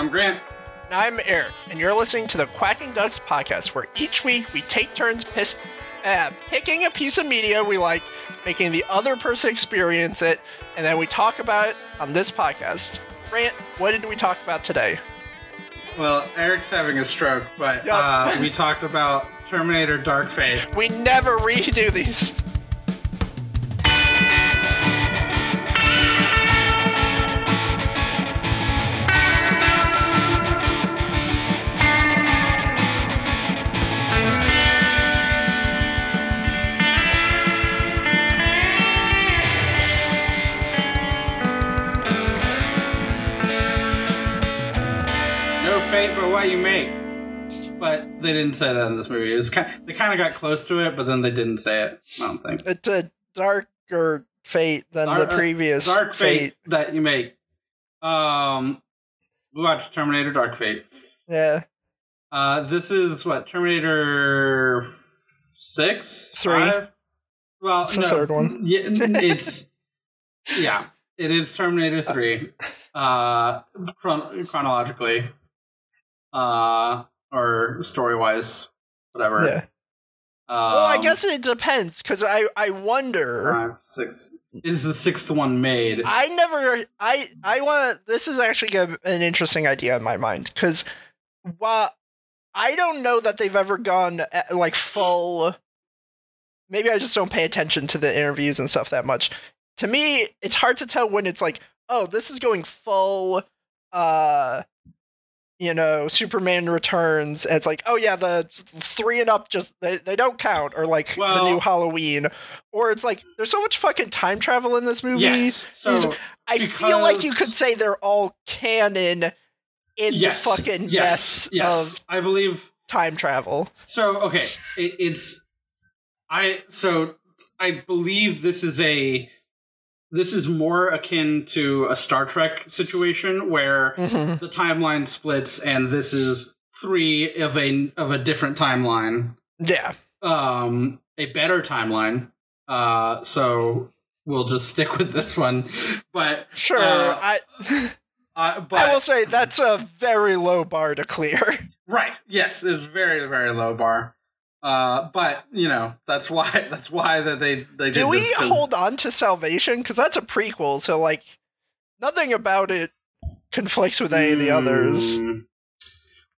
I'm Grant. And I'm Eric, and you're listening to the Quacking Ducks podcast, where each week we take turns piss, uh, picking a piece of media we like, making the other person experience it, and then we talk about it on this podcast. Grant, what did we talk about today? Well, Eric's having a stroke, but Yup. uh, we talked about Terminator Dark Fate. We never redo these. Fate what you make. But they didn't say that in this movie. It was kind they kind of got close to it, but then they didn't say it. I don't think. It's a darker fate than Dar- the uh, previous Dark Fate, that you make. Um, we watched Terminator Dark Fate. Yeah, Uh, this is what Terminator six, Three. Five? Well, It's the no, third one. Yeah, it's yeah, it is Terminator three, uh, chron- chronologically, uh, or story wise, whatever. yeah. well, I Um, guess it depends, because I, I wonder. five, six. Is the sixth one made. I never. I I want. This is actually a, an interesting idea in my mind because while I don't know that they've ever gone uh, like full. Maybe I just don't pay attention to the interviews and stuff that much. To me, it's hard to tell when it's like, oh, this is going full. uh you know, Superman Returns. And it's like, oh yeah, the three and up just they, they don't count, or like the new Halloween, or it's like there's so much fucking time travel in this movie. yes. So I feel like you could say they're all canon in yes, the fucking yes, mess yes. of I believe time travel. So okay, it, it's I so I believe this is a this is more akin to a Star Trek situation where hmm the timeline splits and this is three of a of a different timeline, Yeah, um, a better timeline. Uh, so we'll just stick with this one, but sure. Uh, I uh, but I will say that's a very low bar to clear. Right. Yes, it's very very low bar. Uh, but you know that's why that's why that they they Do we hold on to Salvation because that's a prequel? So like, nothing about it conflicts with any of the others. Mm.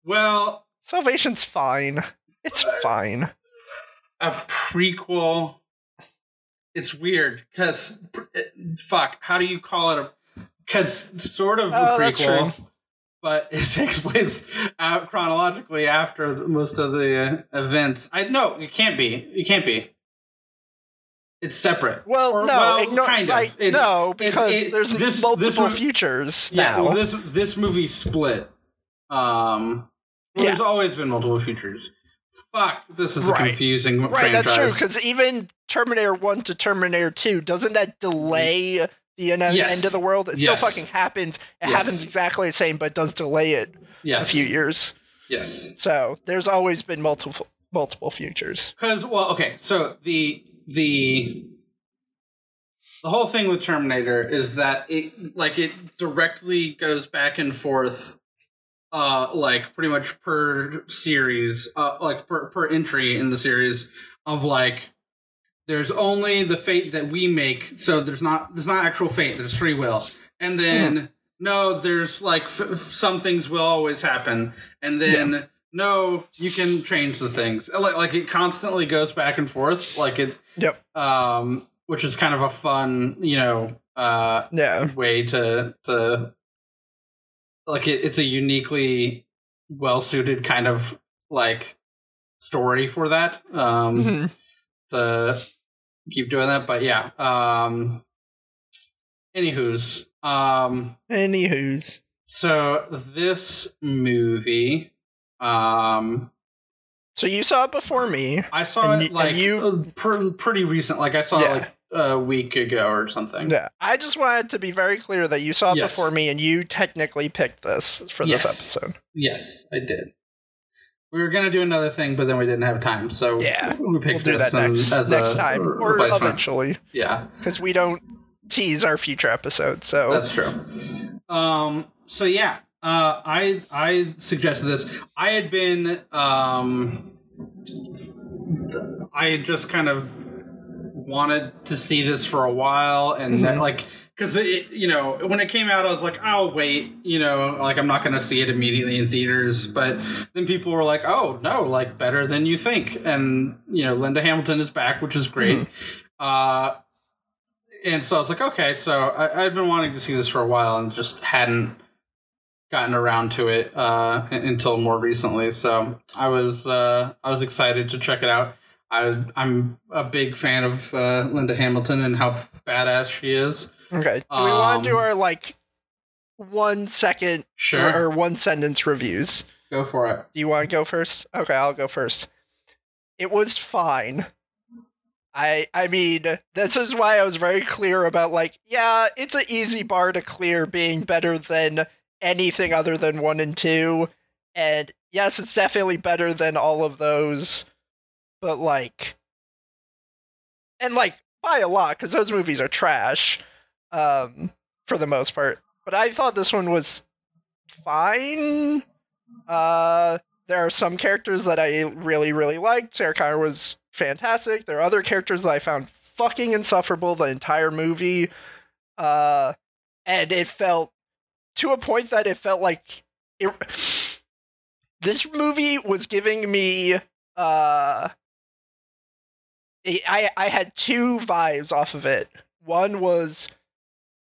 Well, Salvation's fine. It's fine. a prequel. It's weird because fuck. How do you call it a? Because sort of Oh, a prequel. But it takes place out chronologically after most of the uh, events. I no, it can't be. It can't be. It's separate. Well, Or, no, well, ignore, kind of. like, It's- no, it's- because it- there's this- multiple this one- futures Yeah, now. well, this this movie split. Um, well, Yeah. there's always been multiple futures. Fuck, this is a Right. confusing right, franchise. that's true. Because even Terminator One to Terminator Two doesn't that delay the end, Yes. end of the world? It Yes. still fucking happens. It Yes. happens exactly the same, but does delay it a few years. yes. So there's always been multiple multiple futures. Because well, okay, so the the the whole thing with Terminator is that it like it directly goes back and forth, uh, like pretty much per series, uh, like per per entry in the series of like. There's only the fate that we make, so there's not there's not actual fate. There's free will, and then no, there's like f- some things will always happen, and then no, you can change the things. Like, like it constantly goes back and forth. Like it, Yep. um, which is kind of a fun, you know, uh, Yeah. way to to like it, it's a uniquely well suited kind of like story for that. Um, Mhm. to keep doing that, but yeah. Um, anywho's, um, Anywho's. so this movie, um, So you saw it before me. I saw it like you- uh, pr- pretty recent. Like I saw Yeah. it like a week ago or something. Yeah. I just wanted to be very clear that you saw it Yes. before me and you technically picked this for Yes. this episode. Yes, I did. We were gonna do another thing, but then we didn't have time, so Yeah, we picked We'll this next as next a time or eventually Yeah, because we don't tease our future episodes. So that's true. Um, so yeah, Uh, I I suggested this. I had been um, I had just kind of wanted to see this for a while, and Mhm. then, like because it you know when it came out, I was like, I'll wait. You know, like I'm not going to see it immediately in theaters. But then people were like, Oh no, like better than you think, and you know, Linda Hamilton is back, which is great. Uh, and so I was like, okay, so I, I've been wanting to see this for a while and just hadn't gotten around to it uh, until more recently. So I was uh, I was excited to check it out. I, I'm a big fan of uh, Linda Hamilton and how badass she is. Okay. Do we want to do Um, our like one second Sure, or, or one sentence reviews? go for it. Do you want to go first? Okay, I'll go first. It was fine. I I mean, this is why I was very clear about like, yeah, it's an easy bar to clear being better than anything other than 1 and 2. And yes, it's definitely better than all of those. But like and like by a lot cuz those movies are trash um for the most part. But I thought this one was fine. Uh, there are some characters that I really, really liked. Sarah Connor was fantastic. There are other characters that I found fucking insufferable the entire movie. Uh, and it felt to a point that it felt like it. This movie was giving me uh. I I had two vibes off of it. One was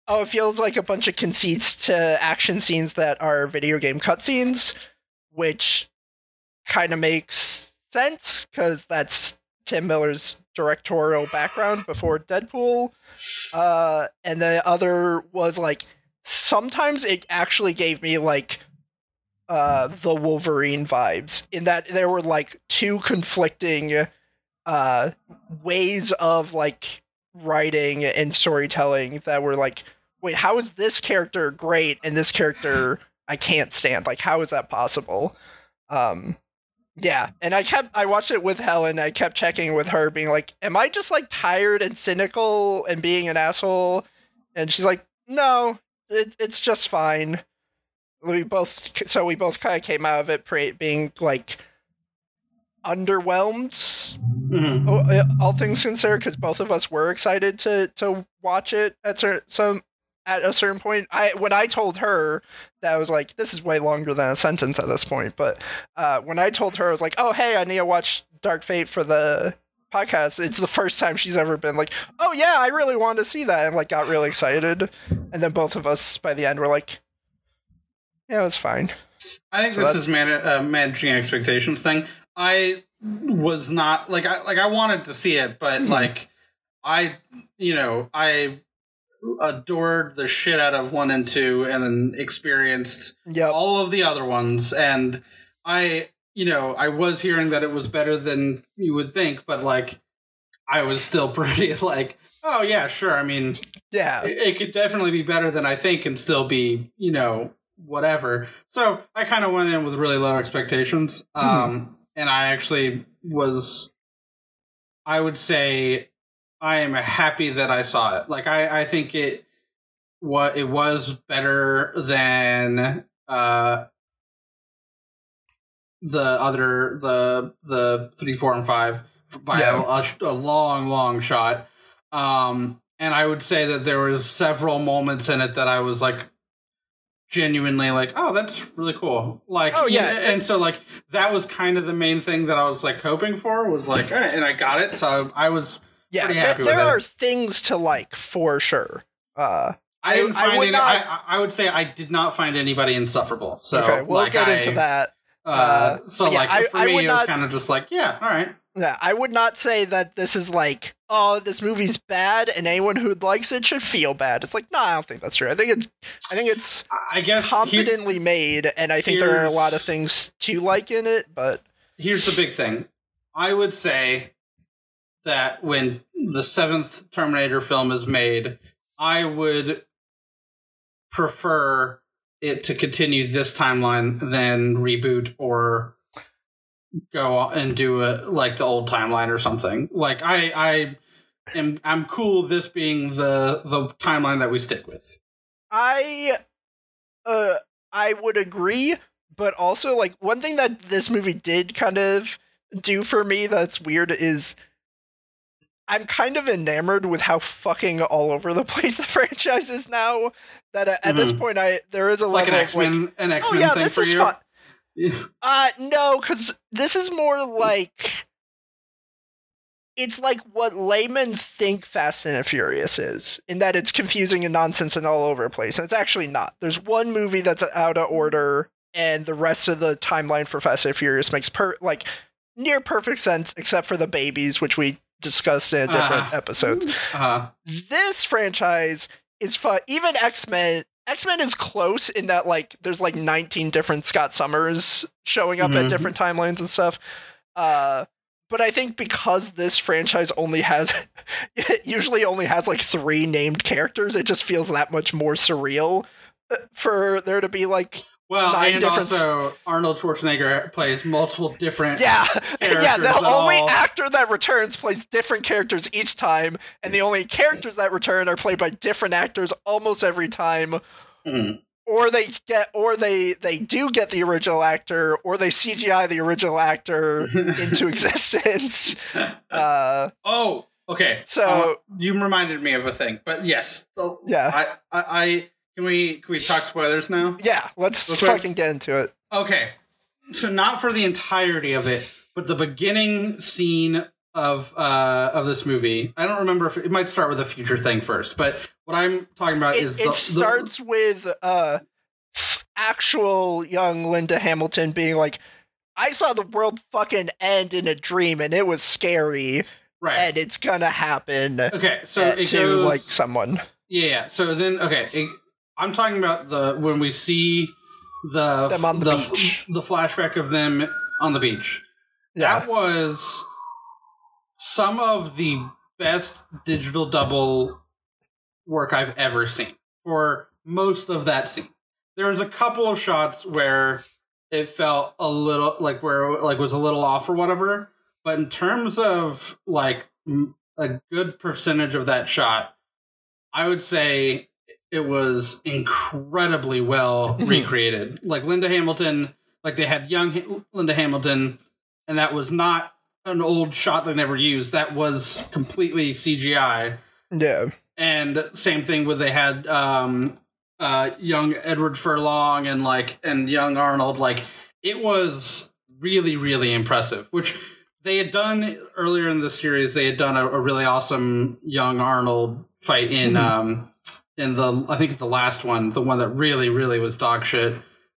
oh, it feels like a bunch of conceits to action scenes that are video game cutscenes, which kind of makes sense because that's Tim Miller's directorial background before Deadpool. Uh, and the other was like sometimes it actually gave me like uh the Wolverine vibes in that there were like two conflicting uh ways of like writing and storytelling that were like wait how is this character great and this character I can't stand? Like how is that possible? Um yeah and I kept I watched it with Helen. I kept checking with her being like am I just like tired and cynical and being an asshole? And she's like no it, it's just fine. We both so we both kind of came out of it pre- being like underwhelmed Mhm. Oh, all things considered, because both of us were excited to to watch it at cer- some at a certain point. I when I told her that I was like, this is way longer than a sentence at this point. But uh, when I told her, I was like, oh hey, I need to watch Dark Fate for the podcast. It's the first time she's ever been like, oh yeah, I really wanted to see that, and like got really excited. And then both of us by the end were like, yeah, it was fine. I think So this is man- uh, managing expectations thing. I was not like I like I wanted to see it, but Mhm. like I you know I adored the shit out of one and two, and then experienced Yep. all of the other ones, and I you know I was hearing that it was better than you would think, but like I was still pretty like oh yeah sure I mean Yeah. it, it could definitely be better than I think and still be, you know, whatever. So I kind of went in with really low expectations. Um, and I actually was, I would say, I am happy that I saw it. Like I, I think it, what it was better than uh the other the the three four and five by Yeah. a, a, a long long shot um and i would say that there was several moments in it that i was like genuinely like oh that's really cool like Oh, yeah. and so like that was kind of the main thing that i was like hoping for was like and i got it so i was Yeah. pretty There, with there are things to like for sure. Uh, i didn't I find would any not- I, I I would say i did not find anybody insufferable so okay, we'll like, get I- into that. Uh, Uh, so yeah, like I- for I me it was kind of just like yeah all right Yeah, I would not say that this is like, oh, this movie's bad, and anyone who likes it should feel bad. It's like, no, I don't think that's true. I think it's, I think it's I- guess here- competently made, and I think there are a lot of things to like in it. But here's the big thing. I would say that when the seventh Terminator film is made, I would prefer it to continue this timeline than reboot or go and do it like the old timeline or something. Like I I am I'm cool this being the the timeline that we stick with. I, uh, I would agree, but also like one thing that this movie did kind of do for me that's weird is I'm kind of enamored with how fucking all over the place the franchise is now. That at this Mhm. point, I there is a It's like an X like, Men, an X oh Men yeah, thing this for is you. fun. Uh, no, because this is more like it's like what laymen think Fast and Furious is, in that it's confusing and nonsense and all over the place. And it's actually not. There's one movie that's out of order, and the rest of the timeline for Fast and Furious makes per like near perfect sense, except for the babies, which we discussed in a different episode. uh, This franchise is fun. Even X Men. X Men is close in that like there's like 19 different Scott Summers showing up at Mhm. different timelines and stuff. Uh, but I think because this franchise only has it usually only has like three named characters, it just feels that much more surreal uh, for there to be like well, and different- also Arnold Schwarzenegger plays multiple different. yeah yeah the only all- actor that returns plays different characters each time and the only characters that return are played by different actors almost every time Mhm. or they get or they they do get the original actor or they cgi the original actor into existence uh oh, okay. So- Uh, you reminded me of a thing, but yes, yeah I, I, I can we can we talk spoilers now? yeah let's fucking get into it Okay, so not for the entirety of it, but the beginning scene of uh of this movie. I don't remember if it might start with a future thing first, but what I'm talking about it, is it the, starts with uh actual young linda hamilton being like i saw the world fucking end in a dream and it was scary right. and it's gonna happen Okay, so it to goes like someone Yeah, yeah. So then, okay, it, I'm talking about the when we see the the the, the flashback of them on the beach. yeah That was some of the best digital double work I've ever seen for most of that scene. There was a couple of shots where it felt a little like where like was a little off or whatever, but in terms of like a good percentage of that shot, I would say it was incredibly well Mhm. recreated. Like Linda Hamilton, like they had young Ha- Linda Hamilton, and that was not an old shot they never used. That was completely CGI. yeah And same thing with they had um, uh, young Edward Furlong and like and young Arnold. Like it was really really impressive. Which they had done earlier in the series. They had done a, a really awesome young Arnold fight in Mhm. um, in the I think the last one, the one that really really was dog shit.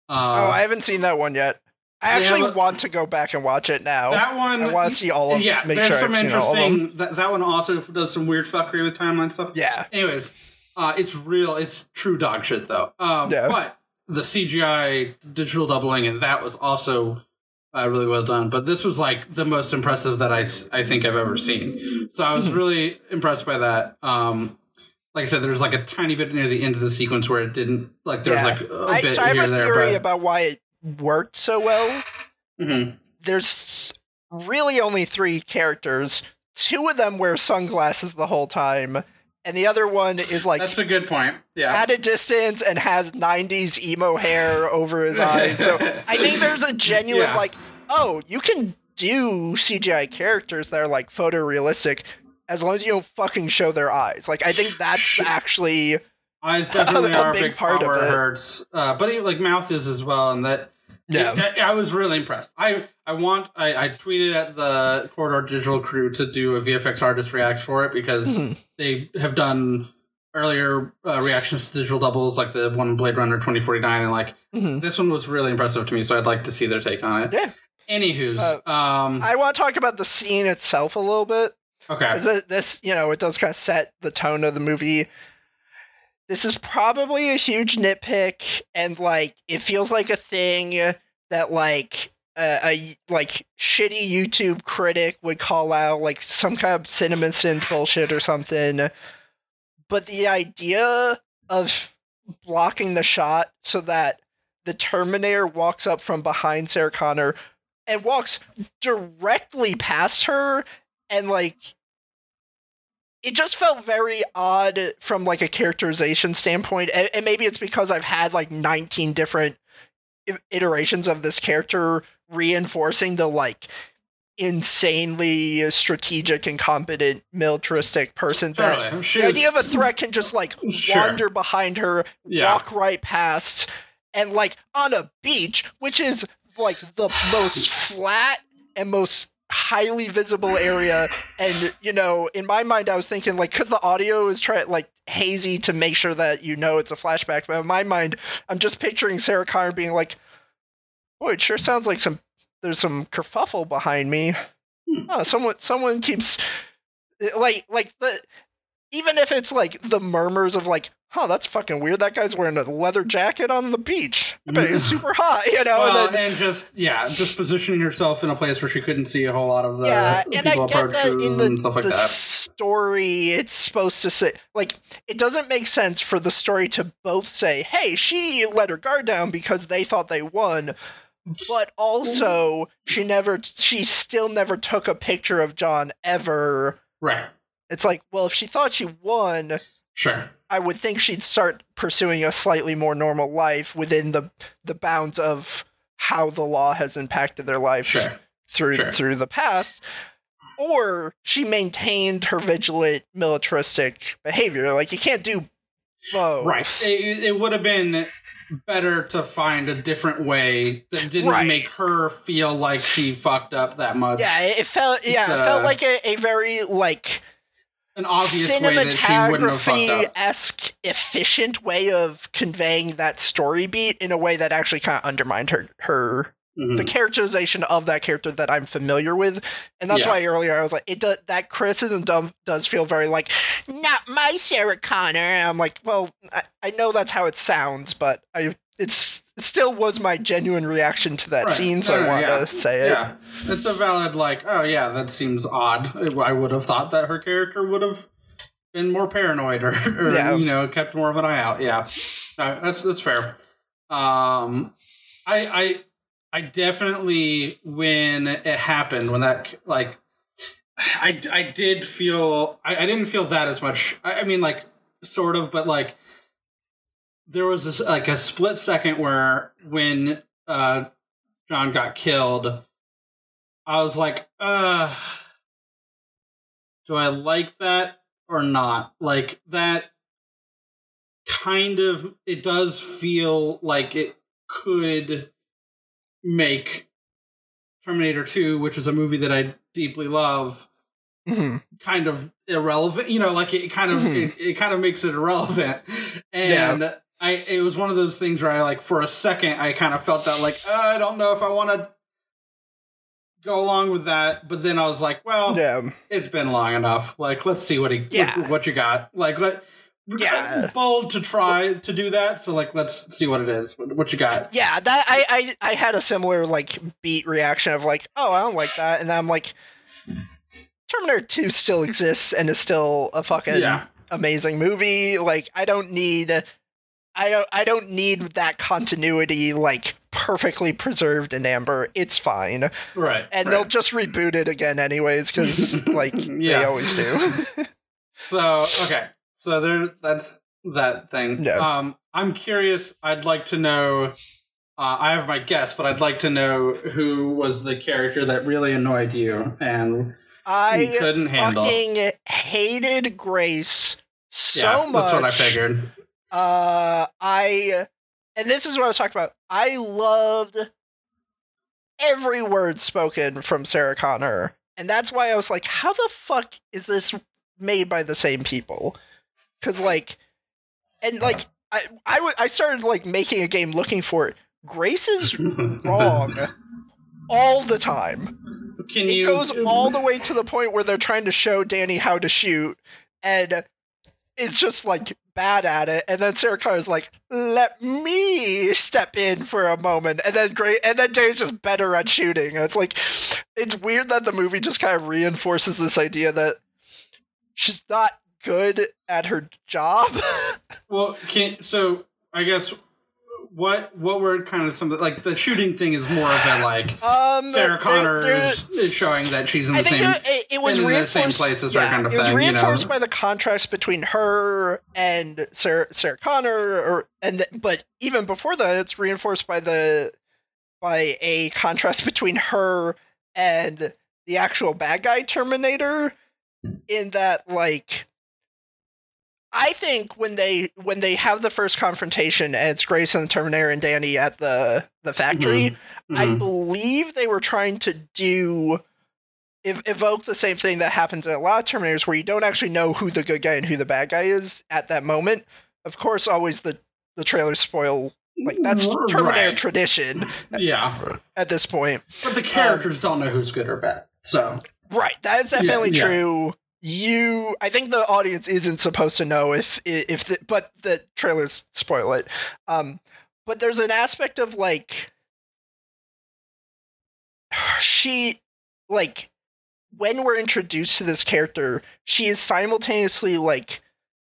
Uh, oh i haven't seen that one yet i actually a- want to go back and watch it now that one i want to see all of yeah, make there's sure some i've seen all of them interesting. That, that one also does some weird fuckery with timeline stuff. yeah Anyways, uh, it's real. It's true dog shit though. Um, Yeah. But the CGI digital doubling and that was also uh, really well done. But this was like the most impressive that I I think I've ever seen. So I was Mhm. really impressed by that. Um, like I said, there's like a tiny bit near the end of the sequence where it didn't like there Yeah. was like a I, bit so I here have a there. theory but, about why it worked so well Mhm. there's really only three characters. Two of them wear sunglasses the whole time, and the other one is like That's a good point. Yeah. at a distance and has 90s emo hair over his eyes. So I think there's a genuine Yeah. like, oh, you can do CGI characters that are like photorealistic as long as you don't fucking show their eyes. Like I think that's actually Eyes definitely a are a big big, part of it. hurts, uh, but it, like mouth is as well, and that yeah. I, I was really impressed. I I want I, I tweeted at the Corridor Digital crew to do a VFX artist react for it because Mhm. they have done earlier uh, reactions to digital doubles like the one Blade Runner twenty forty nine, and like Mhm. this one was really impressive to me. So I'd like to see their take on it. Yeah. Anywho's, Uh, um, I want to talk about the scene itself a little bit. Okay, 'Cause thi- this, you know, it does kind of set the tone of the movie. This is probably a huge nitpick, and like it feels like a thing that like a, a like shitty YouTube critic would call out, like some kind of CinemaSins bullshit or something. But the idea of blocking the shot so that the Terminator walks up from behind Sarah Connor and walks directly past her and like it just felt very odd from like a characterization standpoint and, and maybe it's because i've had like 19 different iterations of this character reinforcing the like insanely strategic and competent militaristic person that. The idea of a threat can just like Sure. wander behind her Yeah. walk right past and like on a beach which is like the most flat and most highly visible area. And you know in my mind i was thinking like because the audio is try like hazy to make sure that you know it's a flashback but in my mind i'm just picturing sarah connor being like boy it sure sounds like some there's some kerfuffle behind me. Oh someone someone keeps like like the even if it's like the murmurs of like huh that's fucking weird that guy's wearing a leather jacket on the beach I bet he's super hot you know well, and then, and just yeah, just positioning yourself in a place where she couldn't see a whole lot of the yeah and i get that in the, and stuff like the that. story it's supposed to say like it doesn't make sense for the story to both say hey she let her guard down because they thought they won but also she never she still never took a picture of john ever Right. it's like well if she thought she won Sure. I would think she'd start pursuing a slightly more normal life within the the bounds of how the law has impacted their life Sure. through sure. through the past. Or she maintained her vigilant militaristic behavior. Like you can't do both. Right. It, it would have been better to find a different way that didn't Right. make her feel like she fucked up that much. Yeah, it it felt yeah, it felt like a, a very like An obvious way that she wouldn't have fucked cinematography esque efficient way of conveying that story beat in a way that actually kind of undermined her her Mhm. the characterization of that character that I'm familiar with, and that's Yeah. why earlier I was like, it does that criticism do, does feel very like not my Sarah Connor. And I'm like, well, I, I know that's how it sounds, but I it's it still was my genuine reaction to that Right. scene, so No, I want yeah. to say it. Yeah, it's a valid like. Oh yeah, that seems odd. I would have thought that her character would have been more paranoid or, or Yeah. you know kept more of an eye out. Yeah, no, that's that's fair. Um, I I I definitely when it happened when that like I I did feel I, I didn't feel that as much. I, I mean like sort of, but like there was this like a split second where when uh John got killed, I was like, uh, do I like that or not? Like that kind of it does feel like it could make Terminator 2, which is a movie that I deeply love, Mhm. kind of irrelevant. You know, like it kind of Mhm. it, it kind of makes it irrelevant. And I it was one of those things where I like for a second I kind of felt that like uh, I don't know if I want to go along with that, but then I was like, well, Yeah. it's been long enough. Like let's see what he Yeah. what you got. Like let Yeah. bold to try to do that. So like let's see what it is. What, what you got? Yeah, that I, I I had a similar like beat reaction of like, oh, I don't like that, and then I'm like, Terminator Two still exists and is still a fucking Yeah. amazing movie. Like, I don't need, I don't I don't need that continuity like perfectly preserved in Amber. It's fine, Right. and right. they'll just reboot it again anyways because like they always do. So okay, so there. That's that thing. Yeah. Um, I'm curious. I'd like to know. Uh, I have my guess, but I'd like to know who was the character that really annoyed you and you I couldn't handle. fucking hated Grace so yeah, much. that's what I figured. Uh, I, and this is what I was talking about. I loved every word spoken from Sarah Connor, and that's why I was like, how the fuck is this made by the same people? Because like, and like, I I I started like making a game looking for it. Grace is wrong all the time. Can It goes all the way to the point where they're trying to show Danny how to shoot, and it's just like bad at it. And then Sarah Connor's like, "Let me step in for a moment," and then great, and then Danny's just better at shooting. And it's like, it's weird that the movie just kind of reinforces this idea that she's not good at her job. Well, so I guess what what were kind of some of the, like the shooting thing is more of a like Um, Sarah Connor there- is, is showing that she's in the same it, it, was in the reinforced. same place as her kind of it was thing, you know? reinforced by the contrast between her and Sarah, Sarah Connor, or and but even before that, it's reinforced by the by a contrast between her and the actual bad guy Terminator. In that, like, I think when they when they have the first confrontation, and it's Grace and the Terminator and Danny at the the factory. Mm-hmm. I Mhm. believe they were trying to do ev- evoke the same thing that happens in a lot of Terminators, where you don't actually know who the good guy and who the bad guy is at that moment. Of course, always the the trailers spoil. Like that's mm, Terminator Right. tradition yeah, at this point. but the um, characters don't know who's good or bad. So Right, that is definitely yeah. true. You, I think the audience isn't supposed to know if if the, but the trailers spoil it. Um, but there's an aspect of like she, like when we're introduced to this character, she is simultaneously like,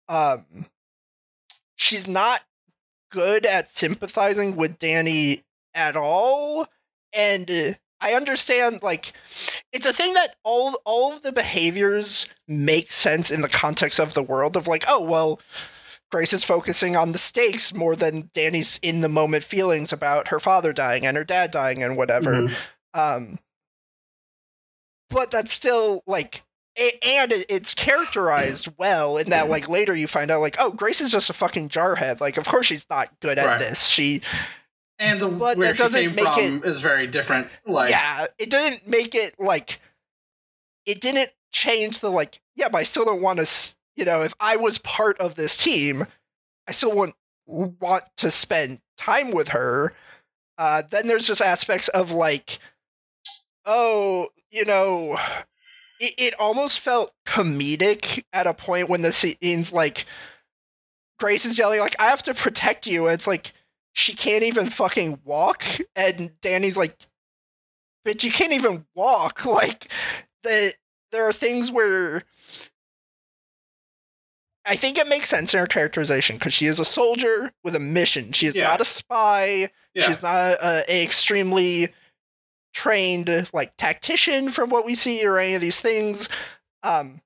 um, she's not good at sympathizing with Danny at all, and I understand like it's a thing that all all of the behaviors make sense in the context of the world of like oh well grace is focusing on the stakes more than danny's in the moment feelings about her father dying and her dad dying and whatever. Mhm. um but that's still like a- and it- it's characterized well in that like later you find out like oh grace is just a fucking jarhead. Like of course she's not good at Right. this. She and the But where that she doesn't came make from is very different. Like yeah, it didn't make it like it didn't change the like. Yeah, but I still don't want to. You know, if I was part of this team, I still want want to spend time with her. Uh, then there's just aspects of like, oh, you know, it, it almost felt comedic at a point when the scenes like Grace is yelling like, "I have to protect you," and it's like she can't even fucking walk, and Danny's like, "But you can't even walk." Like the there are things where I think it makes sense in her characterization because she is a soldier with a mission. She is Yeah. not a spy. yeah. She's not a, a extremely trained like tactician from what we see or any of these things. Um,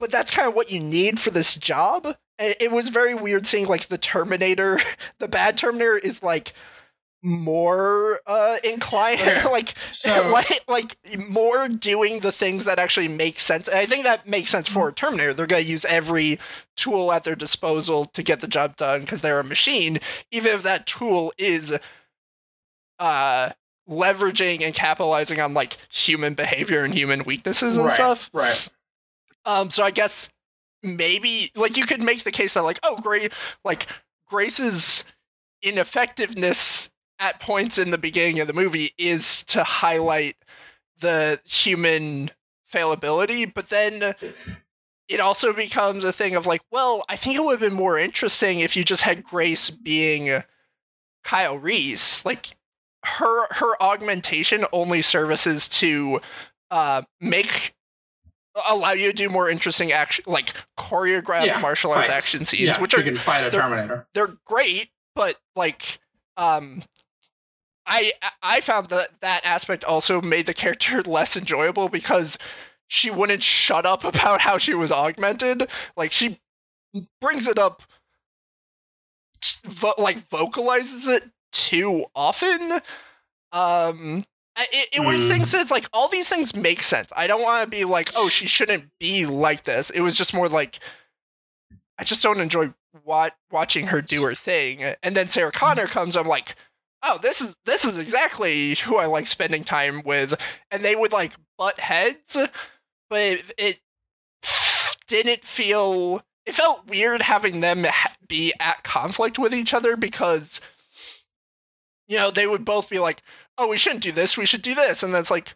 but that's kind of what you need for this job. It, was very weird seeing like the Terminator, the bad Terminator is like more uh inclined Okay. like so like like more doing the things that actually make sense. And I think that makes sense for a Terminator. They're going to use every tool at their disposal to get the job done because they're a machine, even if that tool is uh leveraging and capitalizing on like human behavior and human weaknesses and right, stuff. Right. Um, so I guess maybe like you could make the case that like, oh, great, like Grace's ineffectiveness at points in the beginning of the movie is to highlight the human failability, but then it also becomes a thing of like, well, I think it would have been more interesting if you just had Grace being Kyle Reese. Like her her augmentation only services to uh make allow you to do more interesting action like choreographed Yeah, martial arts action scenes, Yeah, which you are can fight a they're- Terminator. they're great, but like um I I found that that aspect also made the character less enjoyable because she wouldn't shut up about how she was augmented. Like she brings it up vo- like vocalizes it too often. Um it, it was Mm. things like all these things make sense. I don't want to be like, oh, she shouldn't be like this. It was just more like I just don't enjoy wa- watching her do her thing. And then Sarah Connor comes, I'm like, oh, this is this is exactly who I like spending time with. And they would like butt heads, but it, it didn't feel. It felt weird having them be at conflict with each other because, you know, they would both be like, oh, we shouldn't do this, we should do this. And then it's like,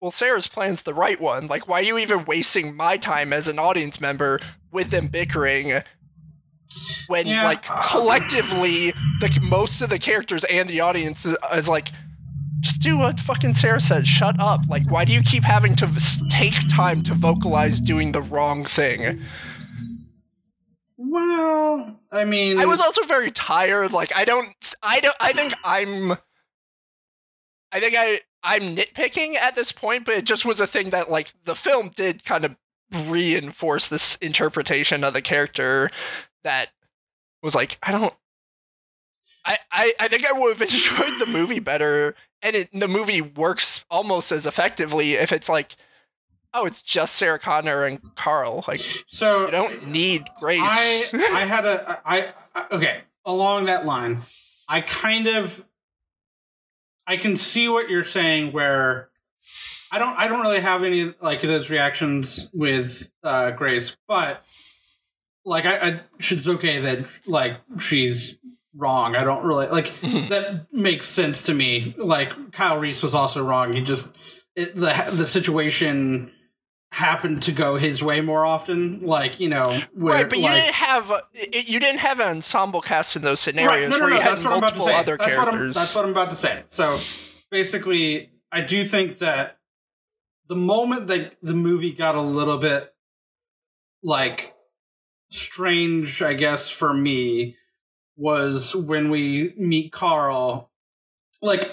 well, Sarah's plan's the right one. Like, why are you even wasting my time as an audience member with them bickering when, Yeah. like, uh, collectively, the most of the characters and the audience is, is like, just do what fucking Sarah said. Shut up. Like, why do you keep having to v- take time to vocalize doing the wrong thing? Well, I mean, I was also very tired. Like I don't, I don't, I think I'm, I think I I'm nitpicking at this point, but it just was a thing that like the film did kind of reinforce this interpretation of the character that was like I don't. I, I, I think I would have enjoyed the movie better, and it, the movie works almost as effectively if it's like, oh, it's just Sarah Connor and Carl. Like, so you don't need Grace. I I had a I, I okay along that line. I kind of I can see what you're saying. Where I don't I don't really have any like those reactions with uh, Grace, but like I, I it's okay that like she's wrong. I don't really like Mhm. that makes sense to me. Like Kyle Reese was also wrong. He just it, the the situation happened to go his way more often. Like you know, where, right, but you like, didn't have a, you didn't have an ensemble cast in those Right, scenarios no, no, where no. you That's what I'm about to say. other That's what, I'm, that's what I'm about to say. So basically, I do think that the moment that the movie got a little bit like strange, I guess, for me was when we meet Carl. Like,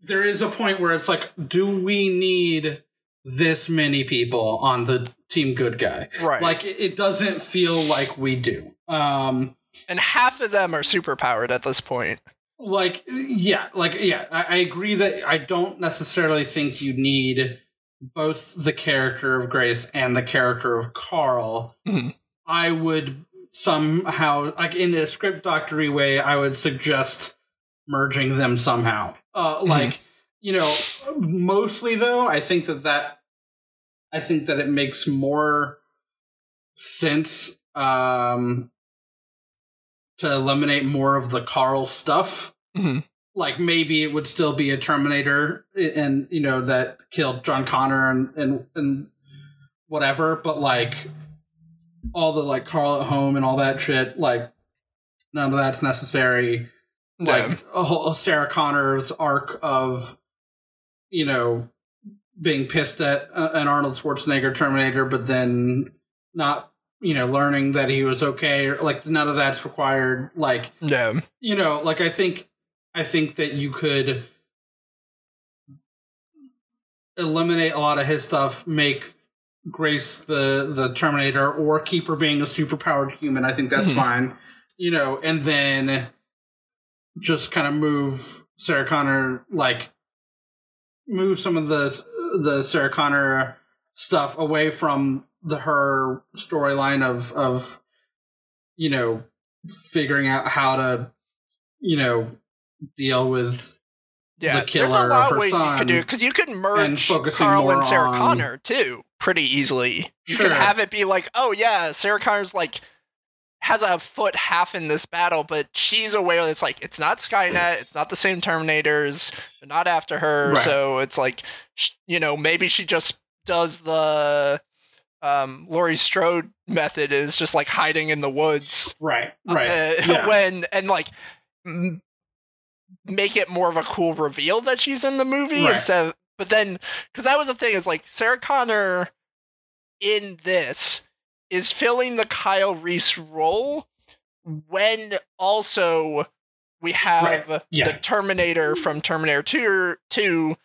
there is a point where it's like, do we need this many people on the team good guy? right, Like, it, doesn't feel like we do. Um, and half of them are superpowered at this point. like yeah like yeah I, I agree that i don't necessarily think you need both the character of grace and the character of carl Mhm. i would somehow like in a script doctory way i would suggest merging them somehow uh like you know mostly though i think that that i think that it makes more sense um to eliminate more of the carl stuff Mhm. like maybe it would still be a Terminator and you know that killed John Connor and and and whatever, but like all the like Carl at home and all that shit, like none of that's necessary. Yeah. Like a whole Sarah Connor's arc of you know being pissed at uh, an Arnold Schwarzenegger Terminator, but then not you know learning that he was okay or like none of that's required. Like yeah, you know, like I think I think that you could eliminate a lot of his stuff, make Grace the the Terminator, or keep her being a superpowered human. I think that's Mhm. fine. You know, and then just kind of move Sarah Connor, like move some of the the Sarah Connor stuff away from the her storyline of of you know figuring out how to you know deal with yeah. the There's a killer lot of her ways you son could do because you could merge focusing Carl more and Sarah on- Connor too, pretty easily. You Sure. could have it be like, oh yeah, Sarah Connor's like has a foot half in this battle, but she's aware that it's like it's not Skynet, it's not the same Terminators, they're not after her, Right. so it's like you know maybe she just does the um Laurie Strode method is just like hiding in the woods right right uh, yeah. when and like m- make it more of a cool reveal that she's in the movie Right. instead of but then because that was the thing is like sarah connor in this is filling the kyle reese role when also we have Right. Yeah. the terminator from terminator 2, 2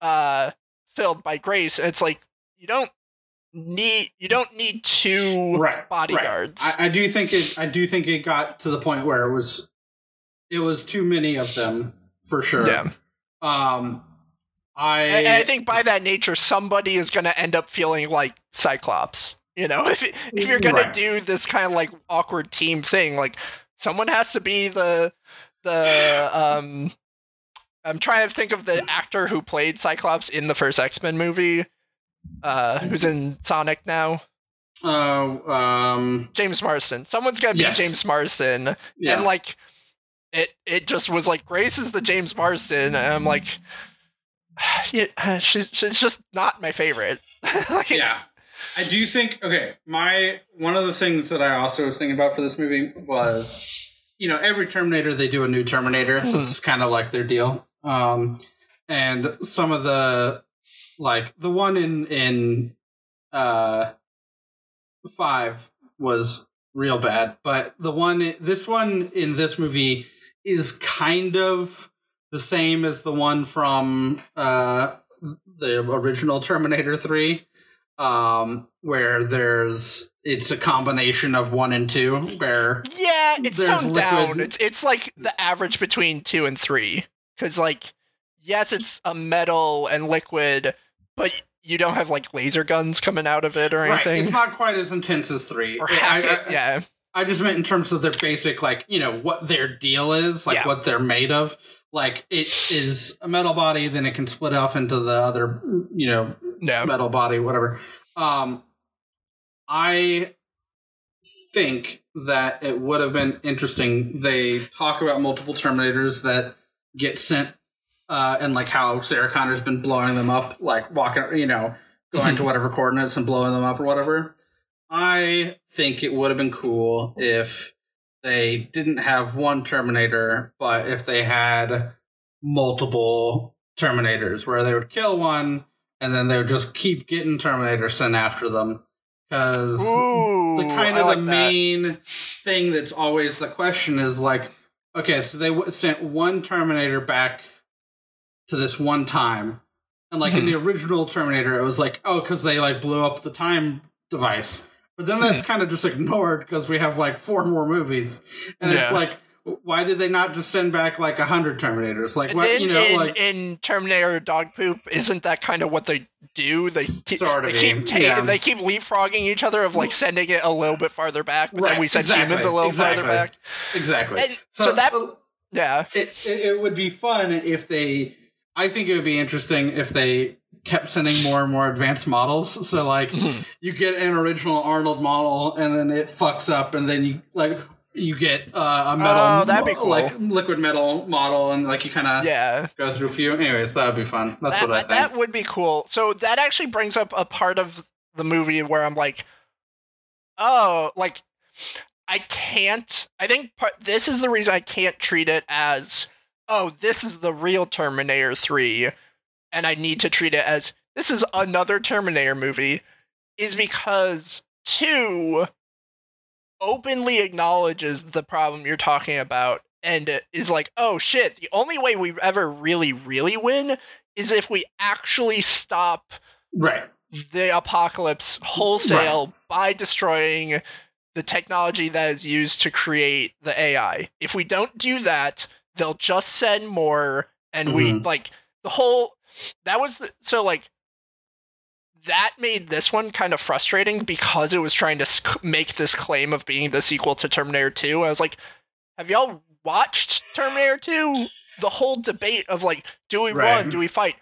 uh filled by grace and it's like you don't need you don't need two right right. bodyguards I, I do think it I do think it got to the point where it was it was too many of them for sure yeah um I, And, and I think by that nature, somebody is going to end up feeling like Cyclops. You know, if if you're going Right. to do this kind of like awkward team thing, like someone has to be the the um. I'm trying to think of the actor who played Cyclops in the first X Men movie, uh, who's in Sonic now. uh, um James Marsden. Someone's gonna be Yes. James Marsden, yeah and like it it just was like Grace is the James Marsden, and I'm like, yeah, she's she's just not my favorite. like, yeah i do think okay my one of the things that i also was thinking about for this movie was you know every terminator they do a new terminator Mhm. this is kind of like their deal um and some of the like the one in in uh five was real bad. But the one, this one in this movie is kind of the same as the one from uh, the original Terminator 3, um, where there's it's a combination of one and two, where Yeah, it's toned liquid- down. It's it's like the average between two and three. Because like, yes, it's a metal and liquid, but you don't have like laser guns coming out of it or right, anything. it's not quite as intense as three. or I- I- yeah. I just meant in terms of their basic, like, you know, what their deal is, like Yeah. what they're made of. Like, it is a metal body, then it can split off into the other, you know, No. metal body, whatever. Um, I think that it would have been interesting. They talk about multiple Terminators that get sent, uh, and like how Sarah Connor's been blowing them up, like walking, you know, going to whatever coordinates and blowing them up or whatever. I think it would have been cool if they didn't have one Terminator, but if they had multiple Terminators, where they would kill one and then they would just keep getting Terminators sent after them. Because the kind of like the that. main thing that's always the question is like, okay, so they w- sent one Terminator back to this one time, and like in hmm. the original Terminator, it was like, oh, because they like blew up the time device. But then that's hmm. kind of just ignored because we have like four more movies, and it's like, why did they not just send back like a hundred Terminators? Like, what then you know, in, like in Terminator Dog Poop, isn't that kind of what they do? They keep, Sort of, they keep ta- yeah. they keep leapfrogging each other of like sending it a little bit farther back, but Right, then we send exactly, humans a little exactly. farther back. exactly. And so that- uh, Yeah, it, it it would be fun if they i think it would be interesting if they kept sending more and more advanced models so like Mhm. you get an original arnold model and then it fucks up and then you like you get uh, a metal Oh, that'd be cool. like liquid metal model and like you kind of yeah. go through a few anyways that would be fun that's that, what i think that would be cool. So that actually brings up a part of the movie where I'm like, oh, like I can't. I think part, this is the reason I can't treat it as, oh, this is the real Terminator Three, and I need to treat it as this is another Terminator movie, is because two openly acknowledges the problem you're talking about and is like, oh shit, the only way we ever really, really win is if we actually stop right the apocalypse wholesale by destroying the technology that is used to create the AI. If we don't do that, they'll just send more and we Mhm. like the whole that was the, so like that made this one kind of frustrating because it was trying to make this claim of being the sequel to Terminator 2. I was like, have y'all watched Terminator 2? The whole debate of like, do we Right. run? Do we fight?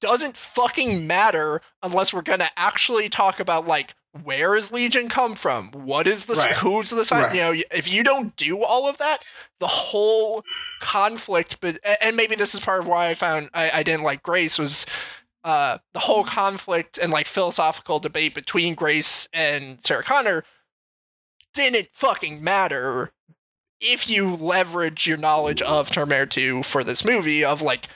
Doesn't fucking matter unless we're gonna actually talk about like where is Legion come from? What is the Right. who's the side? Right. You know, if you don't do all of that, the whole conflict. But and maybe this is part of why I found I, I didn't like Grace was uh, the whole conflict and like philosophical debate between Grace and Sarah Connor didn't fucking matter if you leverage your knowledge of Terminator 2 for this movie of like,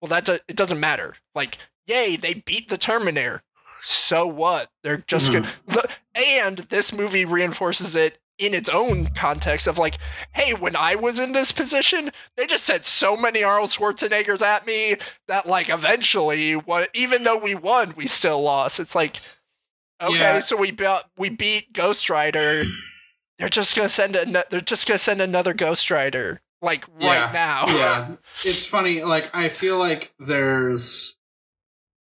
well, that do- it doesn't matter. Like, yay, they beat the Terminator. So what? They're just Mhm. gonna. And this movie reinforces it in its own context of like, hey, when I was in this position, they just sent so many Arnold Schwarzeneggers at me that like eventually, what even though we won, we still lost. It's like, okay, Yeah. so we beat we beat Ghost Rider. They're just gonna send a, They're just gonna send another Ghost Rider like Yeah. right now. yeah it's funny like i feel like there's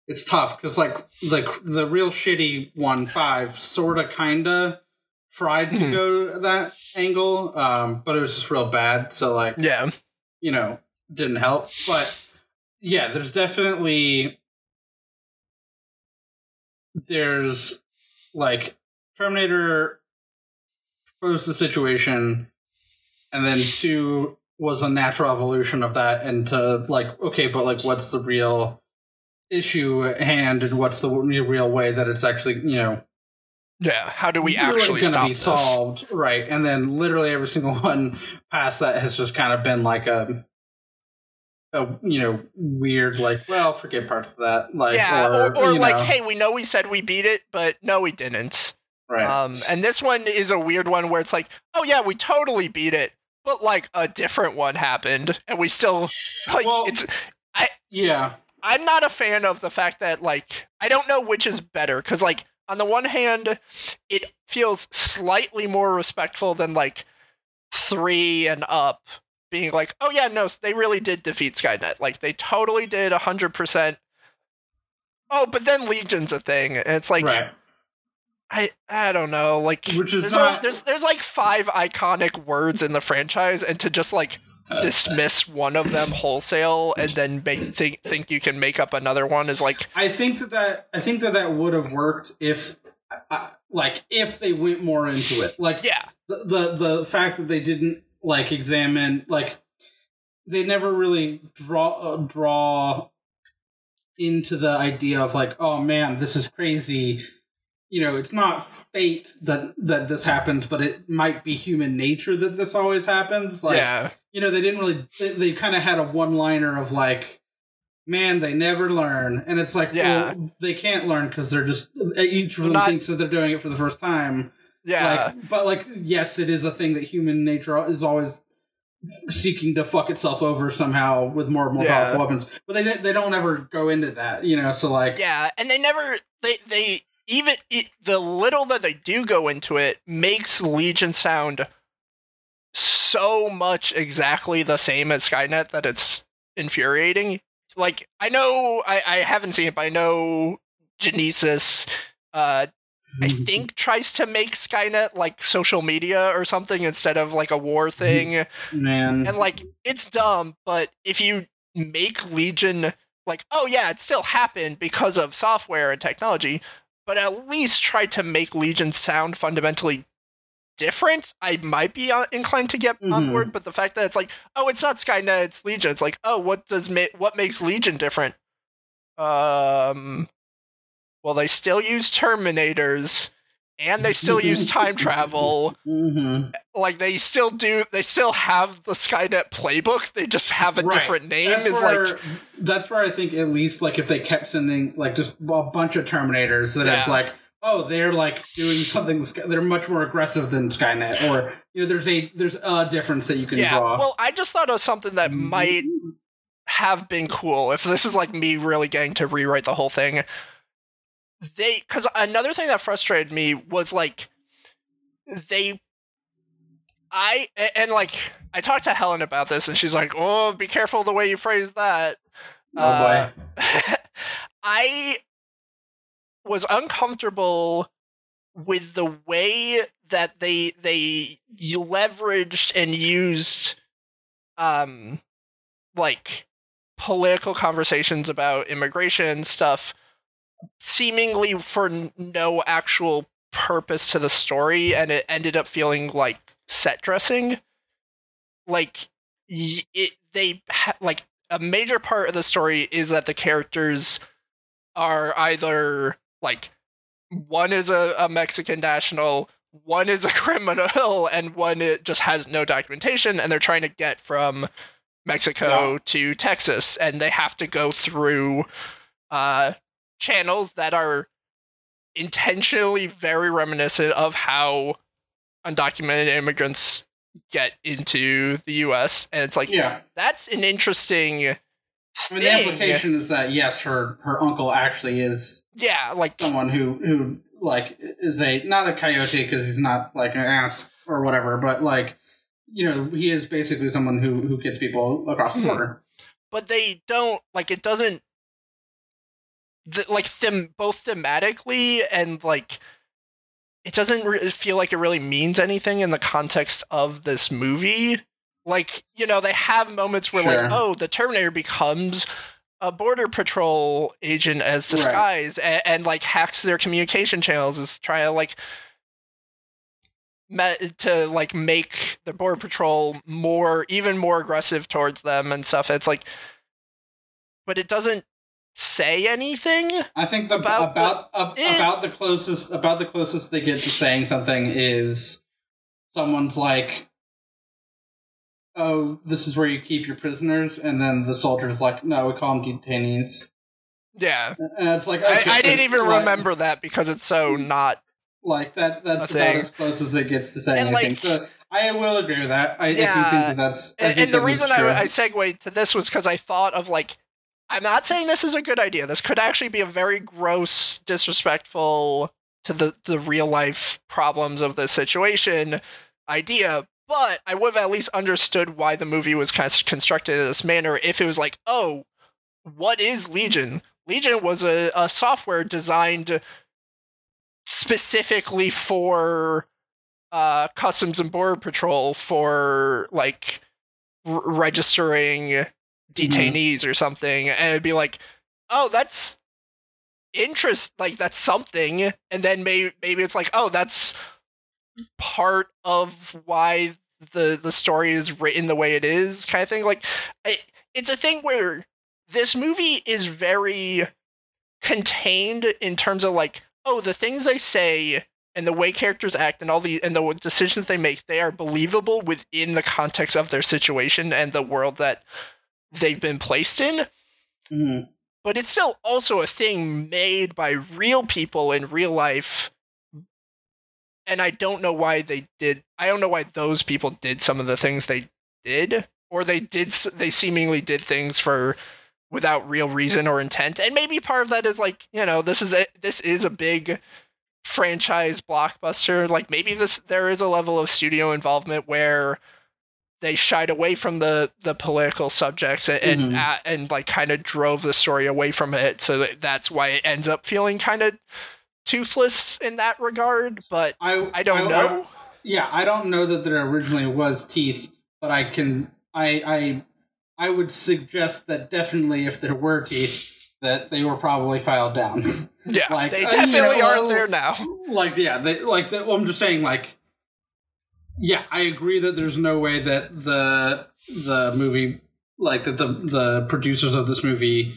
it's tough because like the the real shitty one five sort of kinda tried to Mhm. go that angle um but it was just real bad so like yeah. you know didn't help but yeah there's definitely there's like terminator proposed the situation and then two was a natural evolution of that into like okay but like what's the real issue at hand and what's the real way that it's actually you know Yeah. How do we actually stop be this? solved right and then literally every single one past that has just kind of been like a a you know weird like well forget parts of that like yeah, or, or, you like, know, hey, we know we said we beat it, but no, we didn't. Right. Um, and this one is a weird one where it's like, oh yeah, we totally beat it, but like a different one happened, and we still like Well- it's. I, yeah. I'm not a fan of the fact that like I don't know which is better because like on the one hand, it feels slightly more respectful than like three and up being like, oh yeah, no, they really did defeat Skynet. Like they totally did hundred percent. Oh, but then Legion's a thing, and it's like right. I I don't know, like Which is there's, not- a- there's there's like five iconic words in the franchise, and to just like dismiss one of them wholesale and then make think think you can make up another one is like I think that that I think that that would have worked if, uh, like, if they went more into it. Like, yeah the, the the fact that they didn't like examine like they never really draw uh, draw into the idea of like oh man this is crazy you know it's not fate that that this happens but it might be human nature that this always happens like yeah you know they didn't really they, they kind of had a one liner of like man they never learn and it's like Yeah. well, they can't learn because they're just uh, each of them Not- thinks that they're doing it for the first time yeah like, but like, yes, it is a thing that human nature is always seeking to fuck itself over somehow with more and more Yeah. powerful weapons. But they they don't ever go into that, you know. So like, yeah and they never they they even it, the little that they do go into it makes legion sound so much exactly the same as skynet that it's infuriating. Like i know i i haven't seen it but i know Genisys uh I think tries to make Skynet like social media or something instead of like a war thing. man, And like it's dumb, but if you make Legion like, oh yeah, it still happened because of software and technology, but at least try to make Legion sound fundamentally different, I might be uh, inclined to get on Mhm. board. But the fact that it's like, oh, it's not Skynet, it's Legion. It's like, oh, what does ma- what makes Legion different? Um, well, they still use Terminators, and they still use time travel hmm like they still do they still have the skynet playbook they just have a Right. different name that's is where like that's where I think at least like if they kept sending like just a bunch of Terminators, that it's like. Oh, they're like doing something. They're much more aggressive than Skynet, or you know, there's a there's a difference that you can yeah draw. well i just thought of something that might have been cool if this is like me really getting to rewrite the whole thing they because another thing that frustrated me was like they I and like i talked to helen about this and she's like oh be careful the way you phrase that oh Uh, boy. I was uncomfortable with the way that they they leveraged and used um like political conversations about immigration stuff seemingly for no actual purpose to the story and it ended up feeling like set dressing like it they ha- like a major part of the story is that the characters are either like one is a, a Mexican national, one is a criminal, and one it just has no documentation, and they're trying to get from Mexico Yeah. to Texas, and they have to go through uh, channels that are intentionally very reminiscent of how undocumented immigrants get into the U.S. And it's like Yeah. that's an interesting I mean, the implication is that yes, her her uncle actually is Yeah, like someone who who like is a not a coyote because he's not like an ass or whatever, but like you know he is basically someone who who gets people across the Hmm. border. but they don't like it doesn't th- like them both thematically and like it doesn't re- feel like it really means anything in the context of this movie like you know they have moments where Sure. like oh the terminator becomes a border patrol agent as Right. disguise and, and like hacks their communication channels is trying to like me- to like make the border patrol more even more aggressive towards them and stuff it's like but it doesn't say anything I think the About about about, eh. about the closest about the closest they get to saying something is someone's like, "Oh, this is where you keep your prisoners," and then the soldier's like, "No, we call them detainees." yeah And it's like I, okay, I didn't even like- remember that because it's so not Like that. That's about as close as it gets to saying And, anything. like- so I will agree with that. I, I Yeah. think that that's. I and, and the reason. I, I segued to this was because I thought of like, I'm not saying this is a good idea. This could actually be a very gross, disrespectful to the the real life problems of the situation idea. But I would have at least understood why the movie was kind of constructed in this manner if it was like, oh, what is Legion? Legion was a, a software designed specifically for uh, Customs and Border Patrol for like r- registering Mm-hmm. detainees or something, and it'd be like, oh, that's interest, like that's something, and then maybe maybe it's like, oh, that's part of why the the story is written the way it is, kind of thing. Like, it, it's a thing where this movie is very contained in terms of like, oh, the things they say and the way characters act and all the and the decisions they make they are believable within the context of their situation and the world that they've been placed in Mhm. but it's still also a thing made by real people in real life. And i don't know why they did i don't know why those people did some of the things they did or they did they seemingly did things for without real reason or intent. And maybe part of that is like you know this is a this is a big franchise blockbuster. Like maybe this there is a level of studio involvement where they shied away from the the political subjects and and, Mhm. uh, and like kind of drove the story away from it so that that's why it ends up feeling kind of toothless in that regard but I i don't know yeah, I don't know that there originally was teeth, but I can. I I I would suggest that definitely, if there were teeth, that they were probably filed down. yeah like, they uh, you definitely know, aren't uh, there now like yeah, they like the, well, I'm just saying like. Yeah, I agree that there's no way that the the movie like that the the producers of this movie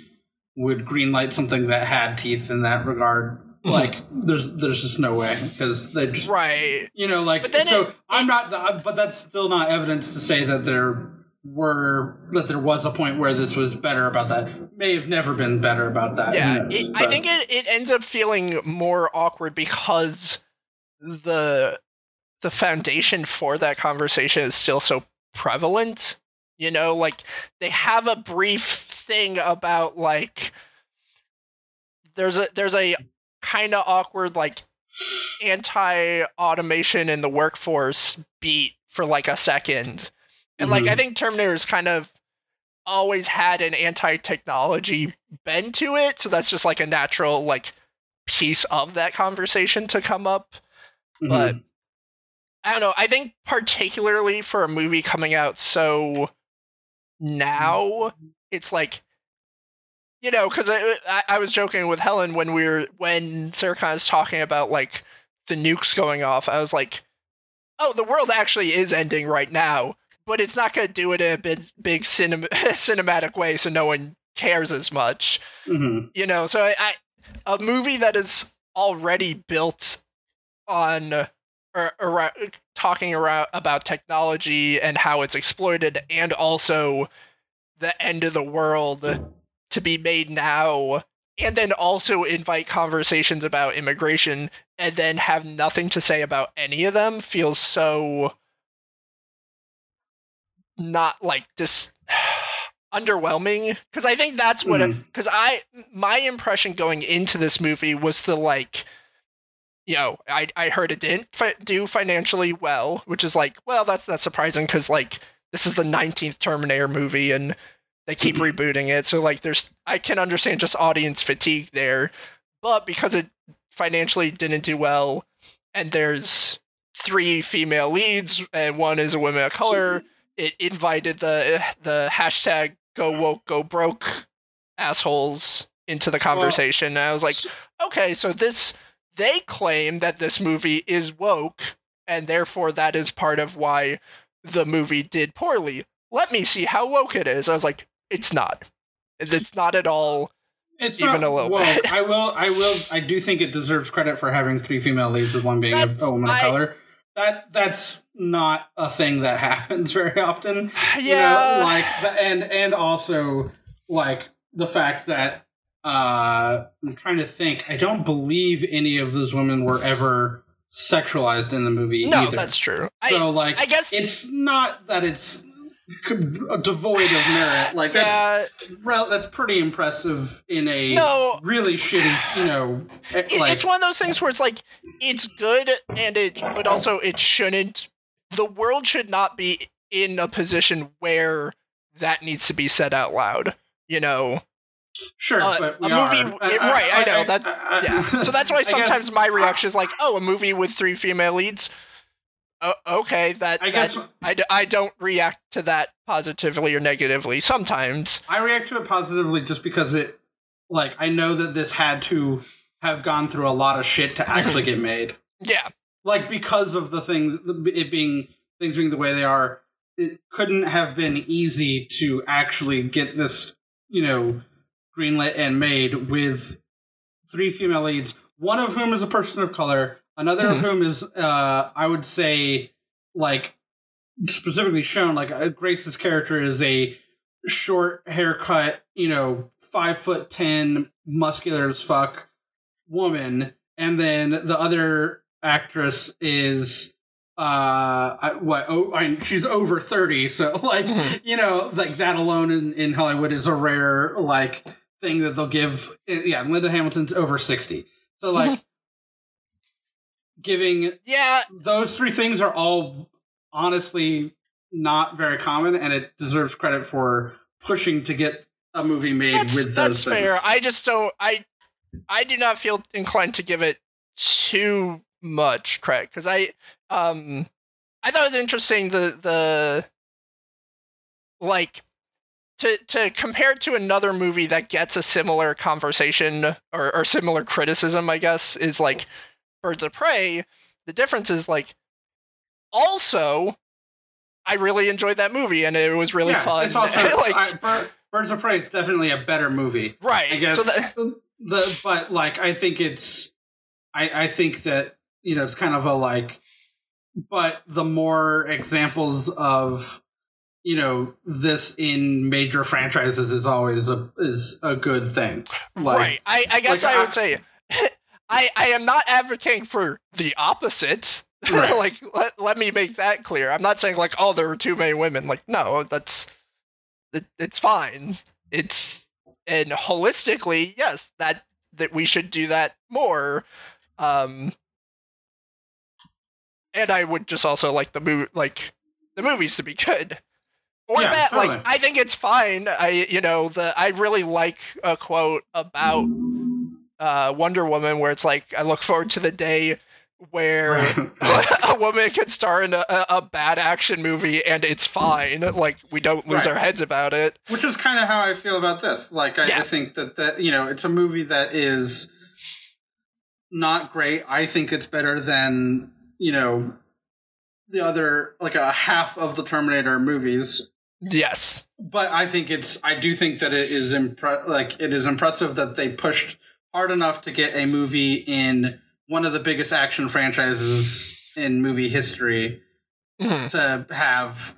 would greenlight something that had teeth in that regard. Mm-hmm. Like there's there's just no way because they just right you know like so it- i'm not but that's still not evidence to say that there were that there was a point where this was better about that may have never been better about that yeah knows? it, i think it, it ends up feeling more awkward because the the foundation for that conversation is still so prevalent you know like they have a brief thing about like there's a there's a kind of awkward like anti automation in the workforce beat for like a second and like i Mhm. think terminator's kind of always had an anti-technology bend to it so that's just like a natural like piece of that conversation to come up but Mhm. I don't know. I think particularly for a movie coming out so now, it's like, you know, because I, I I was joking with Helen when we were when Sarah Connor was talking about like the nukes going off. I was like, oh, the world actually is ending right now, but it's not going to do it in a big big cinem- cinematic way, so no one cares as much Mhm. you know so I, I a movie that is already built on Uh, or, or talking around about technology and how it's exploited and also the end of the world to be made now. And then also invite conversations about immigration and then have nothing to say about any of them feels so not like this underwhelming. Because i think that's what because hmm. i my impression going into this movie was the like you know i i heard it didn't fi- do financially well which is like well that's not surprising because like this is the 19th terminator movie and they keep rebooting it. So like there's i can understand just audience fatigue there but because it financially didn't do well and there's three female leads and one is a woman of color it invited the the hashtag go woke go broke assholes into the conversation. And i was like okay so this they claim that this movie is woke and therefore that is part of why the movie did poorly. Let me see how woke it is. I was like it's not. It's not at all it's even a little woke. bit. i will i will i do think it deserves credit for having three female leads with one being a, That's- a woman of I- color. That that's not a thing that happens very often. Yeah you know, like and and also like the fact that uh I'm trying to think. I don't believe any of those women were ever sexualized in the movie no, either. that's true. so I, like I guess it's not that it's devoid of merit. Like that's yeah, rel- that's pretty impressive in a no, really shitty, you know, eh, it- like it's one of those things where it's like it's good and it but also it shouldn't the world should not be in a position where that needs to be said out loud you know sure, uh, but a movie- right, I know, that- yeah. So that's why I guess- sometimes my reaction is like oh a movie with three female leads? Oh, okay that, I guess that I, d- I don't react to that positively or negatively sometimes. I react to it positively just because it, like, I know that this had to have gone through a lot of shit to actually get made. yeah. Like because of the thing, it being things being the way they are, it couldn't have been easy to actually get this, you know, greenlit and made with three female leads. One of whom is a person of color. Another of Mhm. whom is, uh, I would say, like specifically shown. Like uh, Grace's character is a short haircut, you know, five foot ten, muscular as fuck woman, and then the other actress is uh I, what oh I, she's over 30 so like Mhm. you know like that alone in, in hollywood is a rare like thing that they'll give yeah linda hamilton's over 60 so like giving yeah those three things are all honestly not very common and it deserves credit for pushing to get a movie made that's, with those fair things. That's fair. I just don't i i do not feel inclined to give it too much credit because i um i thought it was interesting the the like to to compare it to another movie that gets a similar conversation or, or similar criticism i guess is like birds of prey the difference is like also i really enjoyed that movie and it was really yeah, fun It's also like I, Bir- Birds of Prey is definitely a better movie. right I guess so that, the but like I think it's I I think that you know it's kind of a like but the more examples of you know this in major franchises is always a is a good thing. Like, right. I, I guess like, I I- would say I, I am not advocating for the opposite. Right. like let, let me make that clear. I'm not saying like oh there were too many women. Like no, that's it, it's fine. It's and holistically, yes, that that we should do that more. Um and I would just also like the movie like the movies to be good. Or Yeah, that totally. like I think it's fine. I you know, the I really like a quote about uh Wonder Woman where it's like I look forward to the day where a woman can star in a, a bad action movie and it's fine. Like we don't lose Right. our heads about it. Which is kind of how I feel about this. Like, I, Yeah. I think that that you know, it's a movie that is not great. I think it's better than you know the other like a half of the Terminator movies. Yes. But I think it's. I do think that it is impre- like it is impressive that they pushed hard enough to get a movie in one of the biggest action franchises in movie history Mhm. to have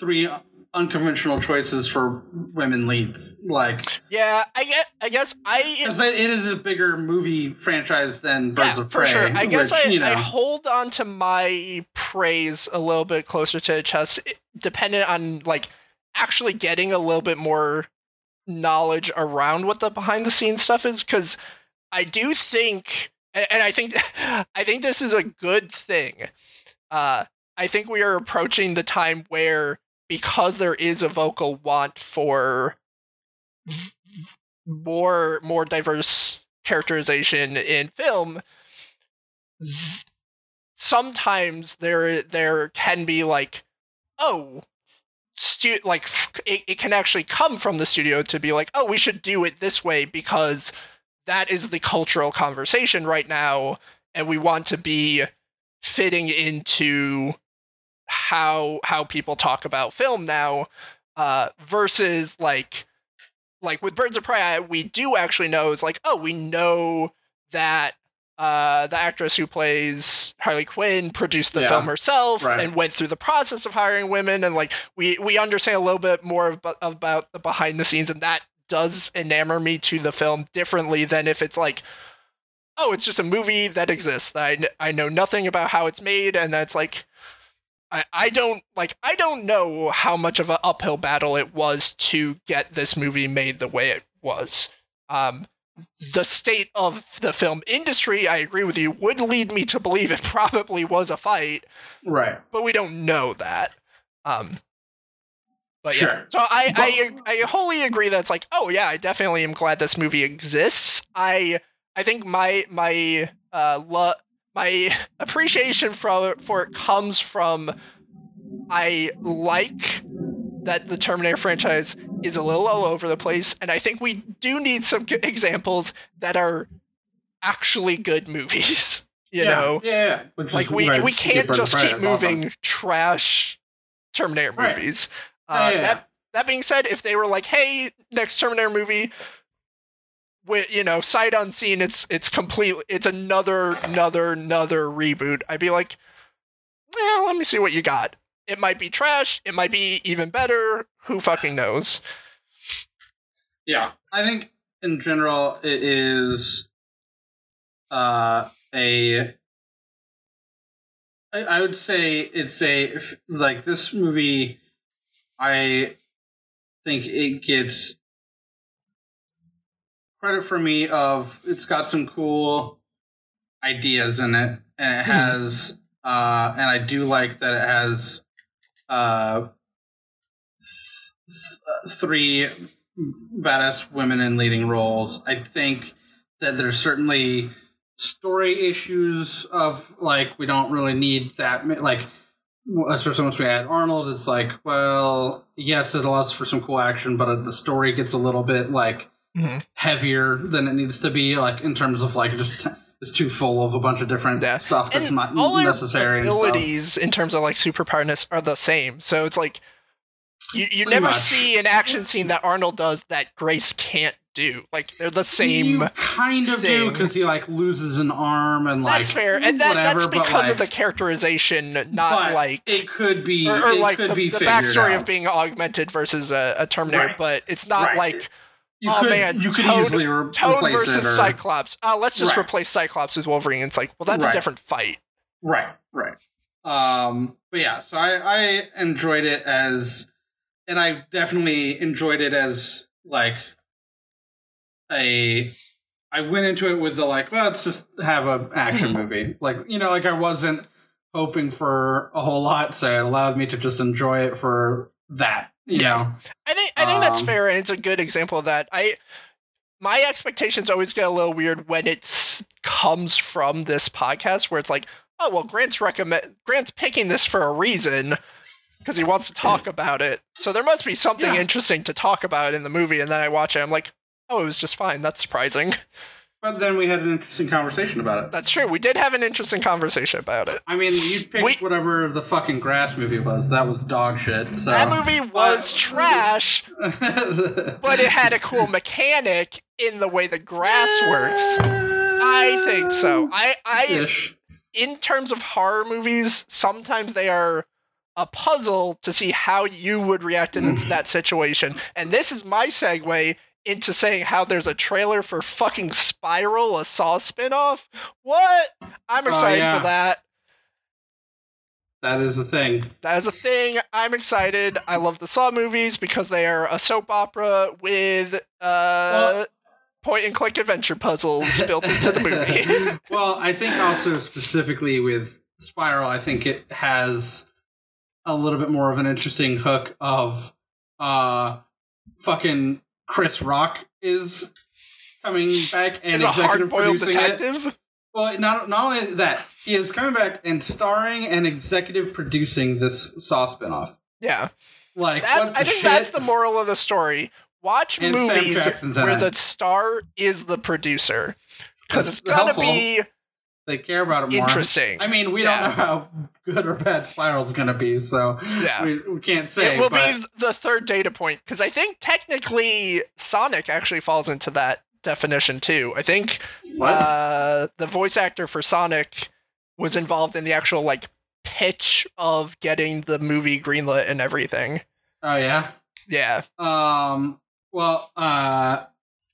three unconventional choices for women leads. Like, Yeah, I guess I guess I it is a bigger movie franchise than Birds yeah, of for sure. I guess which, I, you know, I hold on to my praise a little bit closer to the chest, dependent on like actually getting a little bit more knowledge around what the behind the scenes stuff is, because I do think, and, and I think, I think this is a good thing. Uh, I think we are approaching the time where because there is a vocal want for more more diverse characterization in film sometimes there there can be like oh stu- like it, it can actually come from the studio to be like oh we should do it this way because that is the cultural conversation right now and we want to be fitting into how how people talk about film now uh versus like like with birds of prey we do actually know it's like oh we know that uh the actress who plays harley quinn produced the Yeah. film herself Right. and went through the process of hiring women and like we we understand a little bit more of, about the behind the scenes and that does enamor me to the film differently than if it's like oh, it's just a movie that exists. I I know nothing about how it's made, and that's like. I, I don't like I don't know how much of an uphill battle it was to get this movie made the way it was. Um, the state of the film industry, I agree with you, would lead me to believe it probably was a fight, Right. but we don't know that. Um, but yeah, so I, I I wholly agree that it's like, oh yeah, I definitely am glad this movie exists. I I think my my uh lo- my appreciation for for it comes from I like that the Terminator franchise is a little all over the place, and I think we do need some examples that are actually good movies. You yeah. know, Yeah. yeah. Like we we can't just keep is awesome. moving trash Terminator Right. movies. Yeah, Uh, yeah, yeah. That that being said, if they were like, "Hey, next Terminator movie," with you know, sight unseen, it's it's completely it's another another another reboot. I'd be like, "Well, let me see what you got." It might be trash. It might be even better. Who fucking knows? Yeah, I think in general it is uh, a. I, I would say it's a like this movie. I think it gets credit for me of it's got some cool ideas in it, and it Mhm. has uh, and I do like that it has uh, th- th- three badass women in leading roles. I think that there's certainly story issues of like we don't really need that like especially once we add Arnold. It's like well yes it allows for some cool action, but the story gets a little bit like Mhm. heavier than it needs to be like in terms of like just it's too full of a bunch of different Yeah. stuff that's And not all their necessary and stuff. abilities in terms of like superpowerness are the same. So it's like you, you Pretty never much. see an action scene that Arnold does that Grace can't do. Like they're the same. You kind of do because he like loses an arm and like that's fair, and that, whatever, that's but, because of the characterization, not like it could be or, or it like could the, be the backstory out. of being augmented versus a, a Terminator. Right. But it's not Right. like you oh, could man, you could Toad- easily re- Toad replace versus it or, Cyclops. Oh, let's just Right. replace Cyclops with Wolverine. It's like, well, that's a different fight. right right um but yeah so I I enjoyed it as and I definitely enjoyed it as like a I went into it with the like well let's just have an action movie like you know like I wasn't hoping for a whole lot so it allowed me to just enjoy it for that you Yeah. know I think I think that's Um, fair, and it's a good example of that. I my expectations always get a little weird when it comes from this podcast, where it's like, oh well, Grant's recommend Grant's picking this for a reason because he wants to talk about it. So there must be something Yeah. interesting to talk about in the movie, and then I watch it, I'm like, oh, it was just fine. That's surprising. But then we had an interesting conversation about it That's true. We did have an interesting conversation about it. I mean, you picked We- whatever the fucking grass movie was. That was dog shit. So That movie was Uh, trash, but it had a cool mechanic in the way the grass works. I think so. I I Ish. in terms of horror movies, sometimes they are a puzzle to see how you would react in that situation. And this is my segue into saying how there's a trailer for fucking Spiral, a Saw spinoff. What? I'm Oh, excited yeah. for that. That is a thing. That is a thing. I'm excited. I love the Saw movies because they are a soap opera with uh Well- point and click adventure puzzles built into the movie. well, I think also specifically with Spiral, I think it has a little bit more of an interesting hook of uh fucking Chris Rock is coming back and executive producing it. Well, not not only that, he is coming back and starring and executive producing this Saw spinoff. Yeah. Like, That's, what the I think shit? that's the moral of the story. Watch And movies where the star is the producer. Because it's gonna helpful. be They care about it more. interesting. I mean, we Yeah. don't know how good or bad Spiral's going to be, so Yeah. we, we can't say. it will but be the third data point because I think technically Sonic actually falls into that definition too. I think uh, the voice actor for Sonic was involved in the actual like pitch of getting the movie greenlit and everything. oh yeah. Yeah, Um. Well, uh,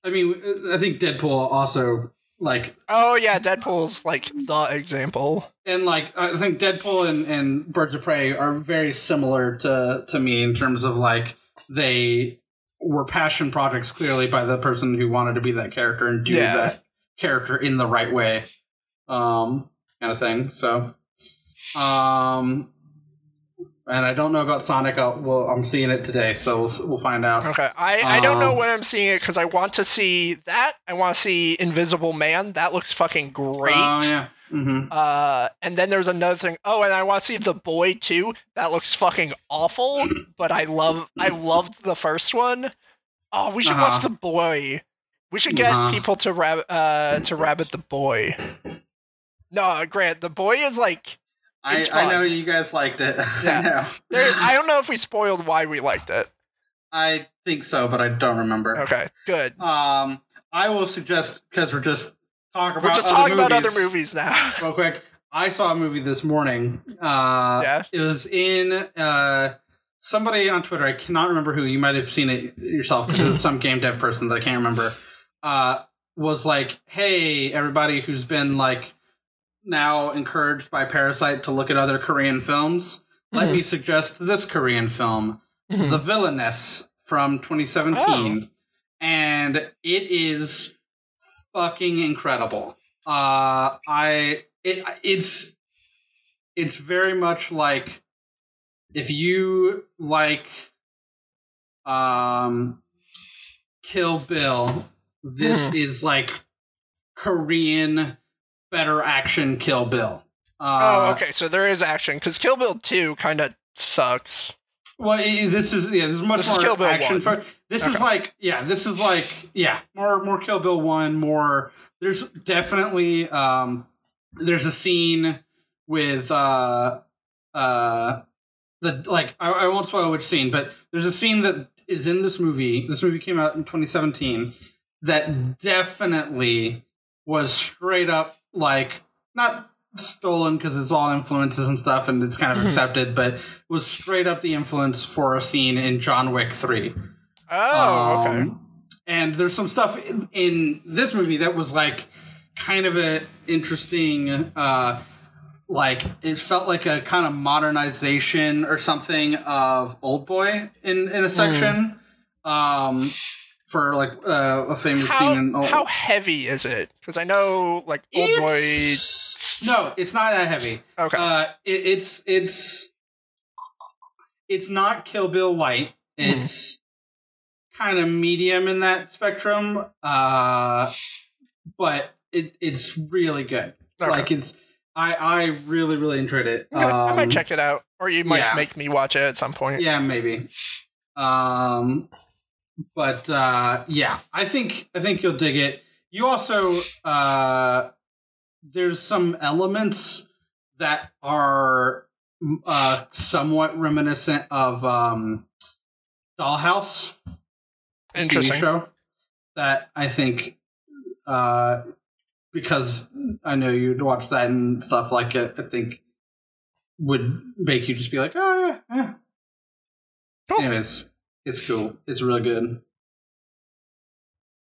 I mean, I think Deadpool also like Oh yeah, Deadpool's like the example. and like I think Deadpool and, and Birds of Prey are very similar to to me in terms of like they were passion projects clearly by the person who wanted to be that character and do Yeah. that character in the right way, um, kind of thing. So, um, and I don't know about Sonic. I'll, well, I'm seeing it today, so we'll, we'll find out. Okay, I, I don't know Um, when I'm seeing it because I want to see that. I want to see Invisible Man. That looks fucking great. Oh yeah. Mm-hmm. Uh, and then there's another thing. Oh, and I want to see The Boy too. That looks fucking awful, but I love I loved the first one. Oh, we should watch Uh-huh. The Boy. We should get Uh-huh. people to rab- uh to rabbit The Boy. No, Grant, The Boy is like I, I know you guys liked it. Yeah. I there, I don't know if we spoiled why we liked it. I think so, but I don't remember. Okay, good. Um, I will suggest because we're just talking We're about just other talking about movies, other movies now. real quick. I saw a movie this morning. Uh, Yeah? it was in uh, somebody on Twitter. I cannot remember who. You might have seen it yourself because it's some game dev person that I can't remember. Uh, was like, hey, everybody who's been like now encouraged by Parasite to look at other Korean films. Let Mhm. me suggest this Korean film. Mhm. The Villainess from 2017. And it is fucking incredible. Uh I it it's it's very much like if you like um Kill Bill, this Hmm. is like Korean better action Kill Bill. oh, Uh, okay. So there is action because Kill Bill Two kind of sucks. Well, this is yeah. This is much This is more Bill action. For, this is like yeah. This is like yeah. More more Kill Bill one. More. There's definitely um. There's a scene with uh uh the like I, I won't spoil which scene, but there's a scene that is in this movie. This movie came out in 2017 that definitely was straight up like not stolen because it's all influences and stuff and it's kind of Mhm. accepted, but was straight up the influence for a scene in John Wick 3. Oh, okay. Um, And there's some stuff in, in this movie that was like kind of a interesting uh like it felt like a kind of modernization or something of Old Boy in in a section. Um for like uh, a famous How, scene in Old how heavy is it? Because I know like Old Boy. No, it's not that heavy. Okay. Uh, it, it's it's it's not Kill Bill light. Mm-hmm. It's kind of medium in that spectrum. Uh, but it it's really good. Okay. Like it's I I really really enjoyed it. Okay, I might Um, check it out, or you might yeah. make me watch it at some point. Yeah, maybe. Um, but uh, yeah, I think I think you'll dig it. You also uh, there's some elements that are uh, somewhat reminiscent of um, Dollhouse. Interesting. show that I think uh, because I know you'd watch that and stuff like it. I think would make you just be like, oh yeah, yeah. Cool. Anyways, it's cool. It's really good.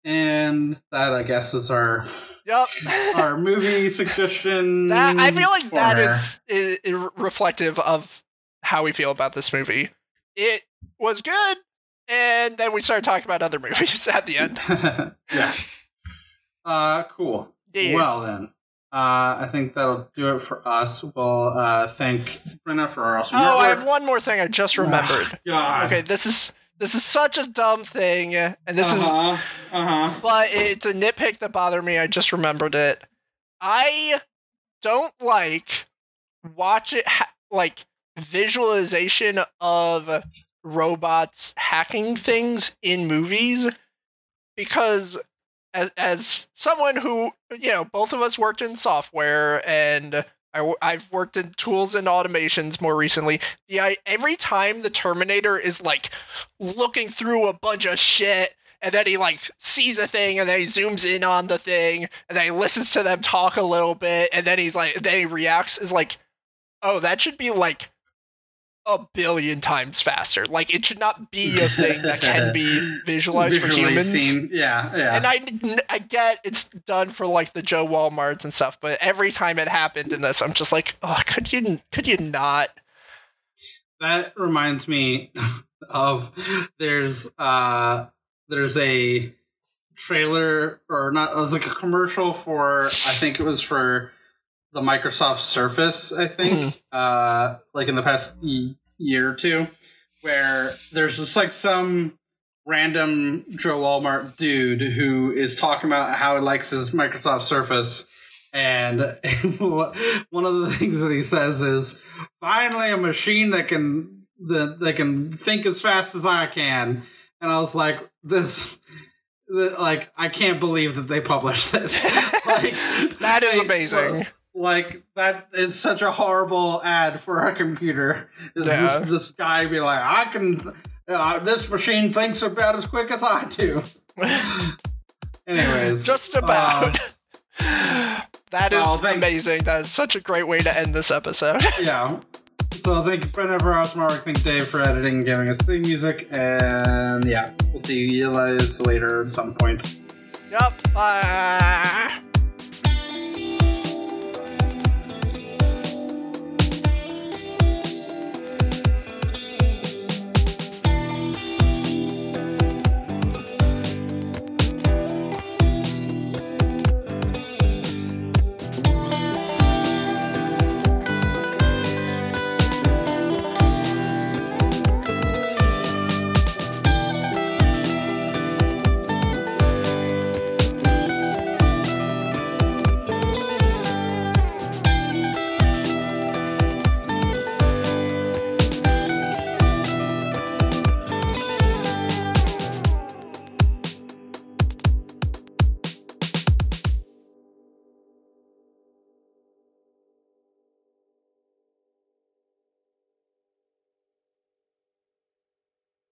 And that I guess is our Yep. our movie suggestion. that I feel like that is, is, is reflective of how we feel about this movie. It was good, and then we started talking about other movies at the end. yeah. Uh, cool. Yeah. Well then, uh, I think that'll do it for us. We'll uh, thank Brenna for our awesome oh, I have one more thing I just remembered. God. Okay, this is this is such a dumb thing, and this is uh-huh. Uh-huh. but it's a nitpick that bothered me. I just remembered it. I don't like watch it ha- like visualization of robots hacking things in movies because as as someone who you know both of us worked in software and I, have worked in tools and automations more recently. The every time the Terminator is like looking through a bunch of shit and then he like sees a thing and then he zooms in on the thing and then he listens to them talk a little bit and then he's like then he reacts is like oh that should be like a billion times faster. Like it should not be a thing that can be visualized for humans. seen. Yeah, yeah. And I, I get it's done for like the Joe Walmarts and stuff, but every time it happened in this, I'm just like, oh, could you, could you not? that reminds me of there's uh there's a trailer or not it was like a commercial for I think it was for the Microsoft Surface I think uh like in the past year or two where there's just like some random Joe Walmart dude who is talking about how he likes his Microsoft Surface and one of the things that he says is finally a machine that can that, that can think as fast as I can. And I was like, this, like, I can't believe that they published this. like, That is amazing. Like that is such a horrible ad for a computer. Is Yeah. this this guy be like, I can, uh, this machine thinks about as quick as I do. Anyways, Just uh, about. that is oh, amazing. That is such a great way to end this episode. yeah. So thank you, for us, Mark. Thank Dave for editing and giving us theme music. And yeah, we'll see you guys later at some point. yep. Bye.